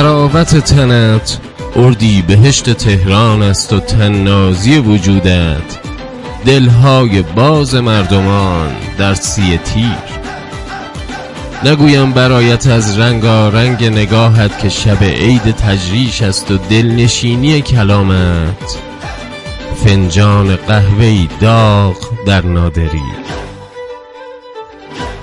تراوت تنت اردی بهشت تهران است و تنازی وجودت. دلهای باز مردمان در سی تیر. نگویم برایت از رنگ نگاهت که شب عید تجریش است و دلنشینی کلامت. فنجان قهوهی داغ در نادری.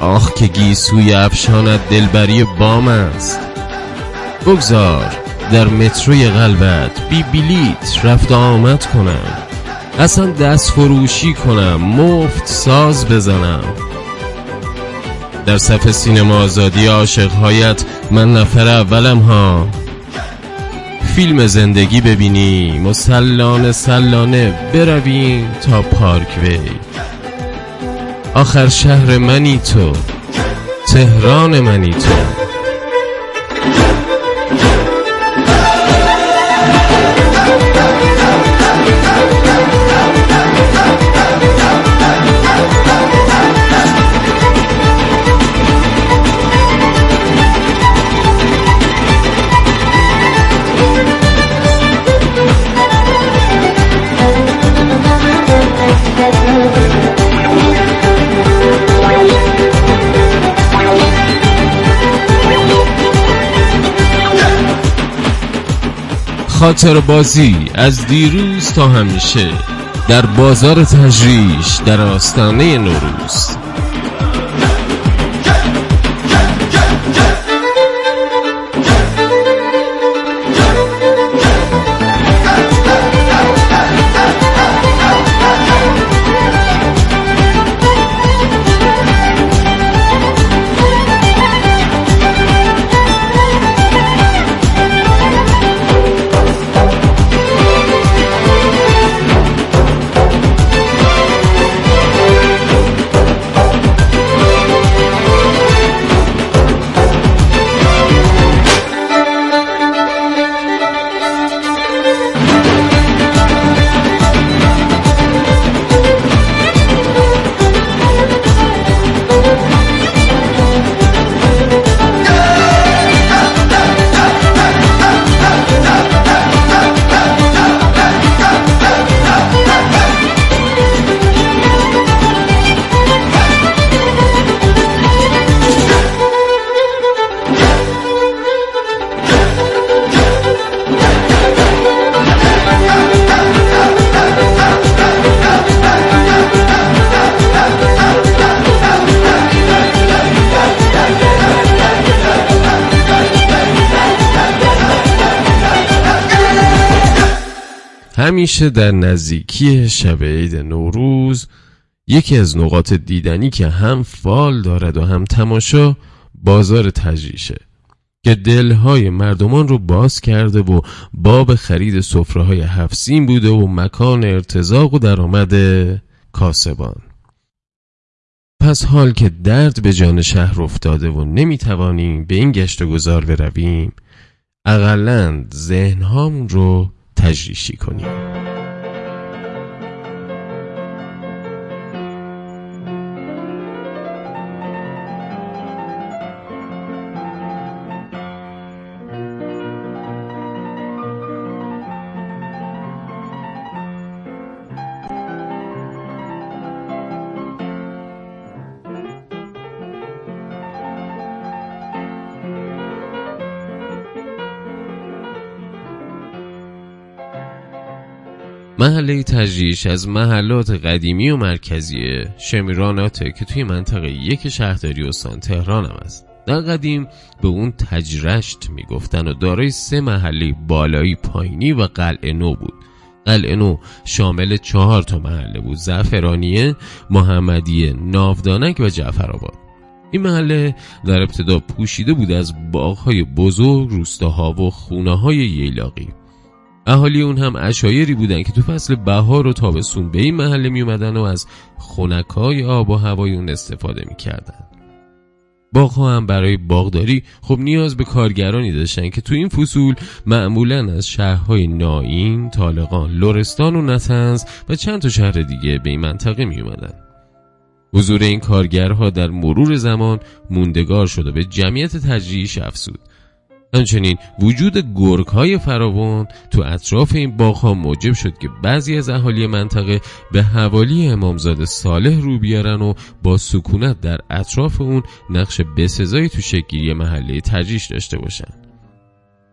آخ که گیسوی افشانت دلبری بام است. بگذار در متروی قلبت بی بلیت رفت آمد کنم. اصلا دست فروشی کنم مفت ساز بزنم. در صف سینما آزادی عاشقهایت من نفر اولم ها. فیلم زندگی ببینیم و سلانه سلانه برویم تا پارک وی. آخر شهر منی تو تهران منی تو. خاطر بازی از دیروز تا همیشه در بازار تجریش در آستانه نوروز. همیشه در نزدیکی شب عید نوروز یکی از نقاط دیدنی که هم فال دارد و هم تماشا بازار تجریشه که دلهای مردمان رو باز کرده و باب خرید صفره های هفسین بوده و مکان ارتزاق و درآمد کاسبان. پس حال که درد به جان شهر افتاده و نمی‌توانیم به این گشت و گذار برویم اقلا ذهنهامون رو تجریشی کنیم محله تجریش از محلات قدیمی و مرکزی شمیراناته که توی منطقه یک شهرداری استان تهران هم است در قدیم به اون تجرشت می‌گفتن و دارای سه محله بالایی پایینی و قلعه نو بود. قلعه نو شامل چهار تا محله بود زعفرانیه محمدیه ناودانک و جعفرآباد. این محله در ابتدا پوشیده بود از باغهای بزرگ روستاها و خونه های ییلاقی. اهالی اون هم اشایری بودن که تو فصل بهار و تابستون به این محله می اومدن و از خونکای آب و هوای اون استفاده می‌کردن باغها هم برای باغداری خب نیاز به کارگرانی داشتن که تو این فصول معمولا از شهرهای ناین، طالقان، لرستان و نتنز و چند تا شهر دیگه به این منطقه می اومدن. حضور این کارگرها در مرور زمان موندگار شد و به جمعیت تجریش افزود همچنین وجود گرگ های فراوان تو اطراف این باغ ها موجب شد که بعضی از اهالی منطقه به حوالی امامزاده صالح رو بیارن و با سکونت در اطراف اون نقش بسزایی تو شکلی محله تجریش داشته باشن.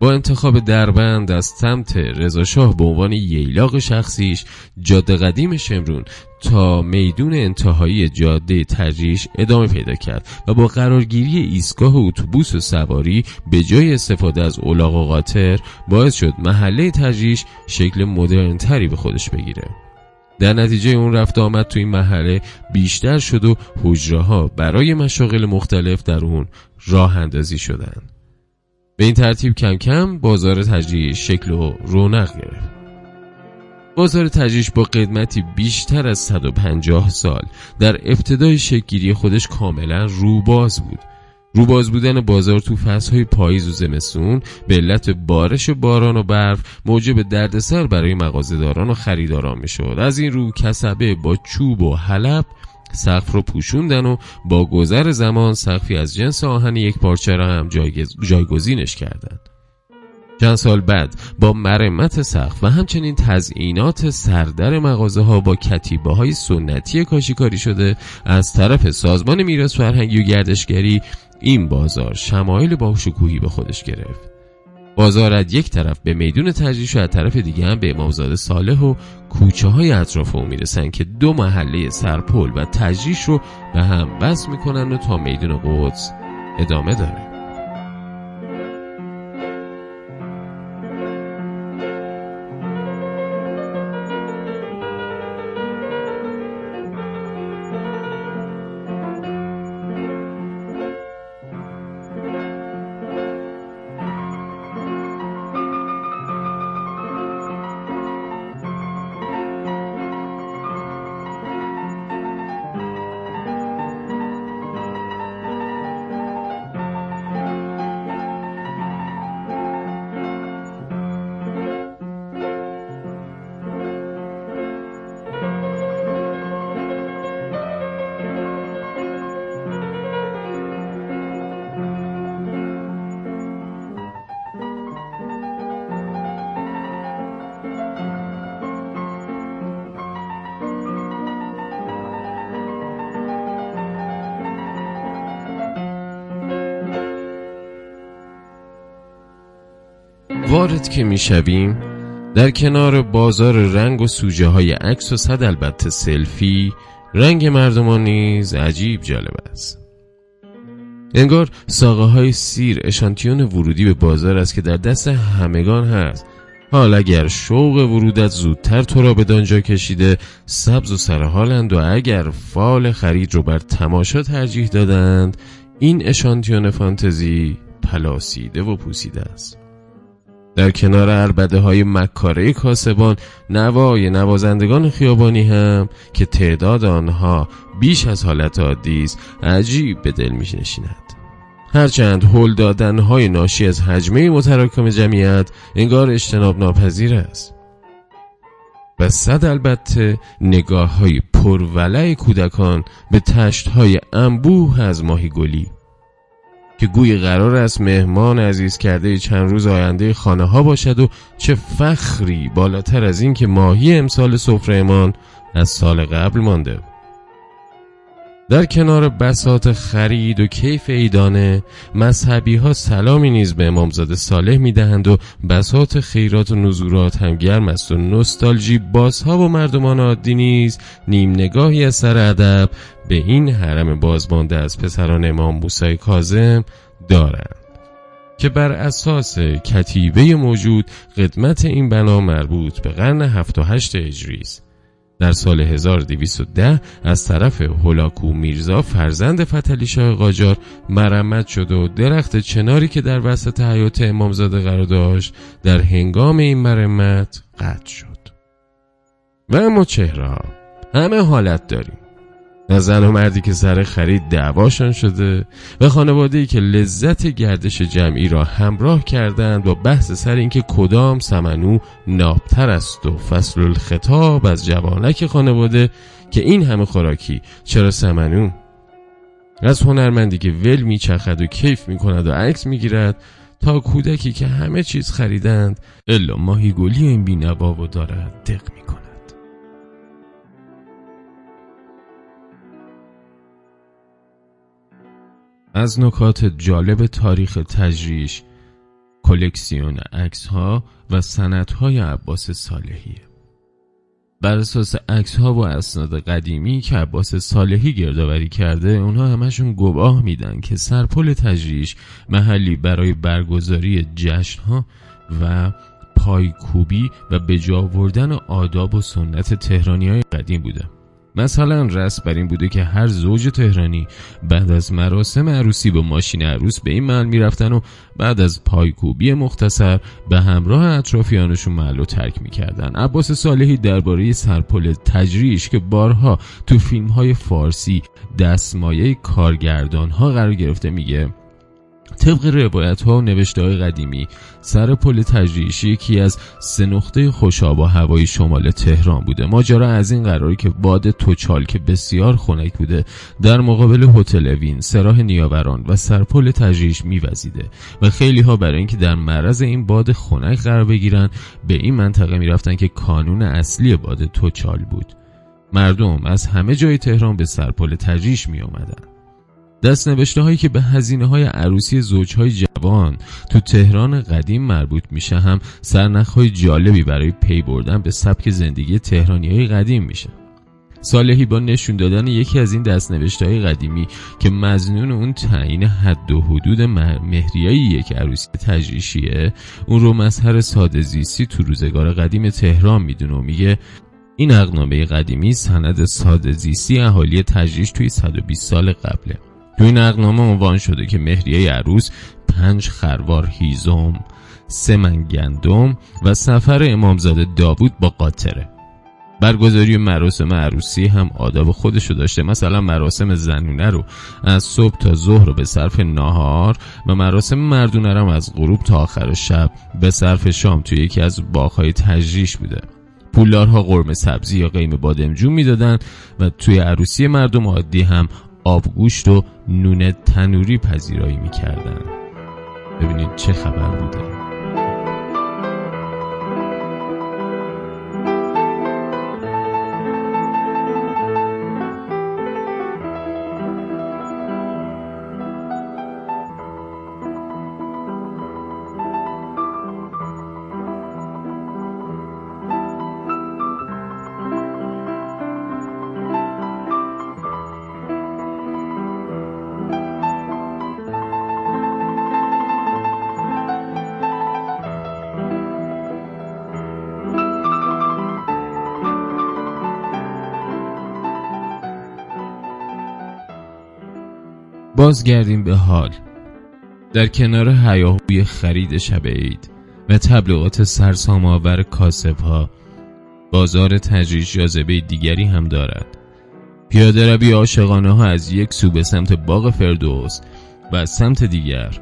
با انتخاب دربند از سمت رضاشاه به عنوان ییلاق شخصیش جاده قدیم شمرون تا میدون انتهایی جاده تجریش ادامه پیدا کرد و با قرارگیری ایستگاه اتوبوس و سواری به جای استفاده از اولاغ و قاطر باعث شد محله تجریش شکل مدرنتری به خودش بگیره در نتیجه اون رفت آمد تو این محله بیشتر شد و حجره برای مشاغل مختلف در اون راه اندازی شدند. به این ترتیب کم کم بازار تجریش شکل و رونق گرفت. بازار تجریش با قدمتی بیشتر از 150 سال در ابتدای شکلگیری خودش کاملا روباز بود. روباز بودن بازار تو فصلهای پاییز و زمستون به علت بارش باران و برف موجب دردسر برای مغازهداران و خریداران می‌شد. از این رو کسبه با چوب و حلب سقف رو پوشوندن و با گذر زمان سقفی از جنس آهن یک پارچه را هم جایگزینش کردند. چند سال بعد با مرمت سقف و همچنین تزئینات سردر مغازه ها با کتیبه های سنتی کاشیکاری شده از طرف سازمان میراث فرهنگی و گردشگری این بازار شمایل با شکوهی به خودش گرفت بازار از یک طرف به میدون تجریش و از طرف دیگه هم به امامزاده صالح و کوچه های اطراف او می‌رسن که دو محله سرپل و تجریش رو به هم بس می‌کنن و تا میدون قدس ادامه داره وارد که می‌شویم در کنار بازار رنگ و سوژه های عکس و صد البته سلفی رنگ مردمان نیز عجیب جالب است. انگار ساقه های سیر اشانتیون ورودی به بازار است که در دست همگان هست. حال اگر شوق ورودت زودتر تو را به دانجا کشیده سبز و سرحالند و اگر فال خرید رو بر تماشا ترجیح دادند این اشانتیون فانتزی پلاسیده و پوسیده است. در کنار عربده های مکاره کاسبان نوای نوازندگان خیابانی هم که تعداد آنها بیش از حالت عادی است عجیب به دل می نشیند. هرچند هل دادن های ناشی از حجمه متراکم جمعیت انگار اجتناب ناپذیر است و صد البته نگاه های پرولع کودکان به تشت های انبوه از ماهی گلی که گوی قرار است مهمان عزیز کرده چند روز آینده خانه ها باشد و چه فخری بالاتر از این که ماهی امسال سفرهمان از سال قبل مانده. در کنار بسات خرید و کیف ایدانه مذهبی ها سلامی نیز به امامزاده صالح می‌دهند و بسات خیرات و نزورات هم گرم است و نوستالژی بازها و مردمان عادی نیز نیم نگاهی از سر ادب به این حرم بازمانده از پسران امام موسی کازم دارند که بر اساس کتیبه موجود قدمت این بنا مربوط به قرن هفت و هشت اجری است. در سال 1210 از طرف هولاکو میرزا فرزند فتلی شاه قاجار مرمت شد و درخت چناری که در وسط حیات امامزاده قرار داشت در هنگام این مرمت قطع شد. و اما چهره همه حالت داریم. زن و مردی که سر خرید دعواشان شده و خانواده که لذت گردش جمعی را همراه کردند با بحث سر اینکه کدام سمنو نابتر است و فصل الخطاب از جوانک خانواده که این همه خوراکی چرا سمنو؟ از هنرمندی که ول میچخد و کیف می‌کند و عکس می‌گیرد تا کودکی که همه چیز خریدند الا ماهی گلی این بینوا و دارد دق می از نکات جالب تاریخ تجریش کلکسیون عکس ها و سنت های عباس صالحیه بر اساس عکس ها و اسناد قدیمی که عباس صالحی گردآوری کرده اونها همشون گواه میدن که سرپل تجریش محلی برای برگزاری جشن ها و پایکوبی و به آوردن آداب و سنت تهرانی های قدیم بوده. مثلا رسم بر این بوده که هر زوج تهرانی بعد از مراسم عروسی با ماشین عروس به این محل می‌رفتن و بعد از پایکوبی مختصر به همراه اطرافیانشون محل ترک می‌کردن. عباس صالحی درباره سرپل تجریش که بارها تو فیلم های فارسی دستمایه کارگردان ها قرار گرفته میگه طبق روایت ها و نوشته های قدیمی سر پل تجریشی یکی از سه نقطه خوشاب و هوای شمال تهران بوده ماجرا از این قراری که باد توچال که بسیار خنک بوده در مقابل هتل وین سراح نیاوران و سرپل تجریش میوزیده و خیلی ها برای اینکه در معرض این باد خنک قرار بگیرن به این منطقه می‌رفتن که کانون اصلی باد توچال بود مردم از همه جای تهران به سرپل تجریش می اومدن. دست نوشته هایی که به هزینه های عروسی های جوان تو تهران قدیم مربوط میشه هم سرنخ های جالبی برای پی بردن به سبک زندگی تهرانی های قدیم میشه. صالحی با نشون دادن یکی از این دستنوشته های قدیمی که مزنون اون تعیین حد و حدود مهریایی یک عروسی تجریشیه اون رو مظهر ساده زیستی تو روزگار قدیم تهران می‌دونه و میگه این اقنامه قدیمی سند ساده زیستی اهالی تجریش توی 120 سال قبله. تو این اقنامه عنوان شده که مهریه عروس پنج خروار هیزم سه من گندم و سفر امامزاده داوود با قاطره. برگزاری مراسم عروسی هم آداب خودشو داشته. مثلا مراسم زنونه رو از صبح تا ظهر رو به صرف ناهار و مراسم مردونه رو از غروب تا آخر شب به صرف شام توی یکی از باغهای تجریش بوده. پولارها قرمه سبزی یا قیم بادمجون می‌دادن و توی عروسی مردم عادی هم آبگوشت و نون تنوری پذیرایی می‌کردن. ببینید چه خبر بوده. بازگردیم به حال. در کنار هیاهوی خرید شب عید و تبلیغات سرسام آور کاسب ها بازار تجریش جاذبه دیگری هم دارد. پیاده روی عاشقانه ها از یک سو به سمت باغ فردوس و از سمت دیگر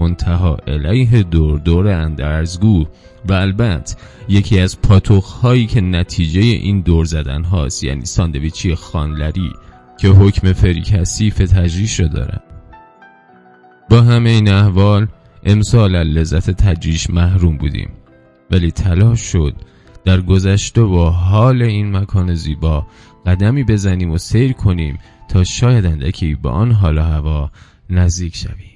منتها علیه دور دور اندرزگو و البته یکی از پاتوخ هایی که نتیجه این دور زدن هاست یعنی ساندویچی خانلری که حکم فریکسیف تجریش را دارد با همه این احوال امسال لذت تجریش محروم بودیم. ولی تلاش شد در گذشته و حال این مکان زیبا قدمی بزنیم و سیر کنیم تا شاید اندکی به آن حال و هوا نزدیک شویم.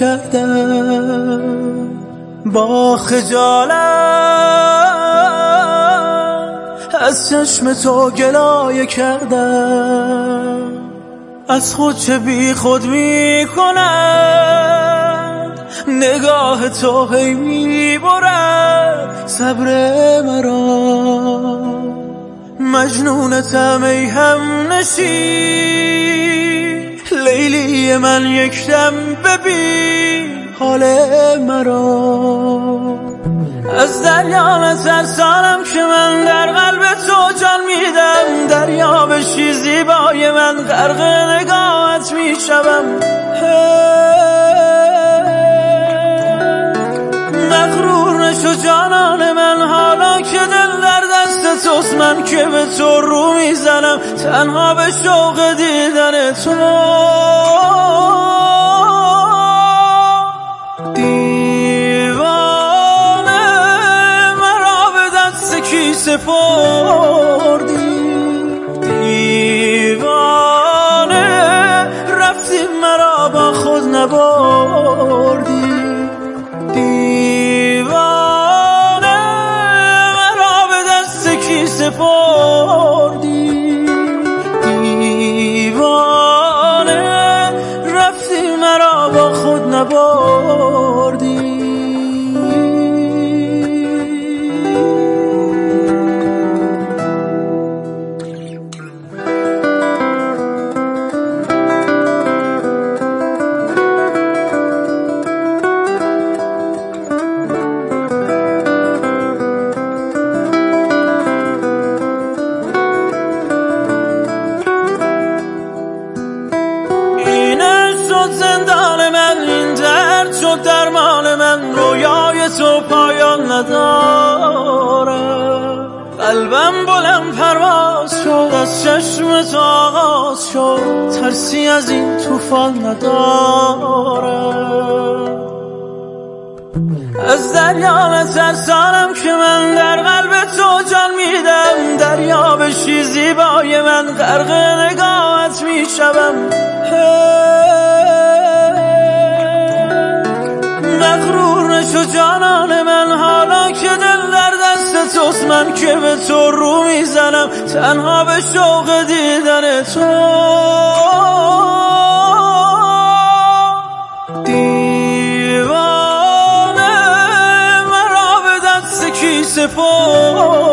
نکردم با خجالت. از چشم تو گلایه کردم. از خود چه بی خود می کنم؟ نگاه تو هی می برد صبر مرا. مجنونتم ای هم نشی لیلی من یک دم ببین حال مرا. از دریا نترسانم که من در قلب تو جان میدم. دریا بشی زیبای من غرق نگاهت می‌شوم. من که به تو رو می‌زنم تنها به شوق دیدن تو. شد درمان من رویای تو پایان نداره قلبم بلند پرواز شد از چشم تو آغاز شد. ترسی از این طوفان نداره از دریا نترسانم که من در قلب تو جان میدم. دریا بشی زیبای من غرق نگاهت می‌شوم. تو جانان من حالا که دل در دست توست من که به تو رو می‌زنم تنها به شوق دیدن تو. دیوانه مرا به دست کی سپردی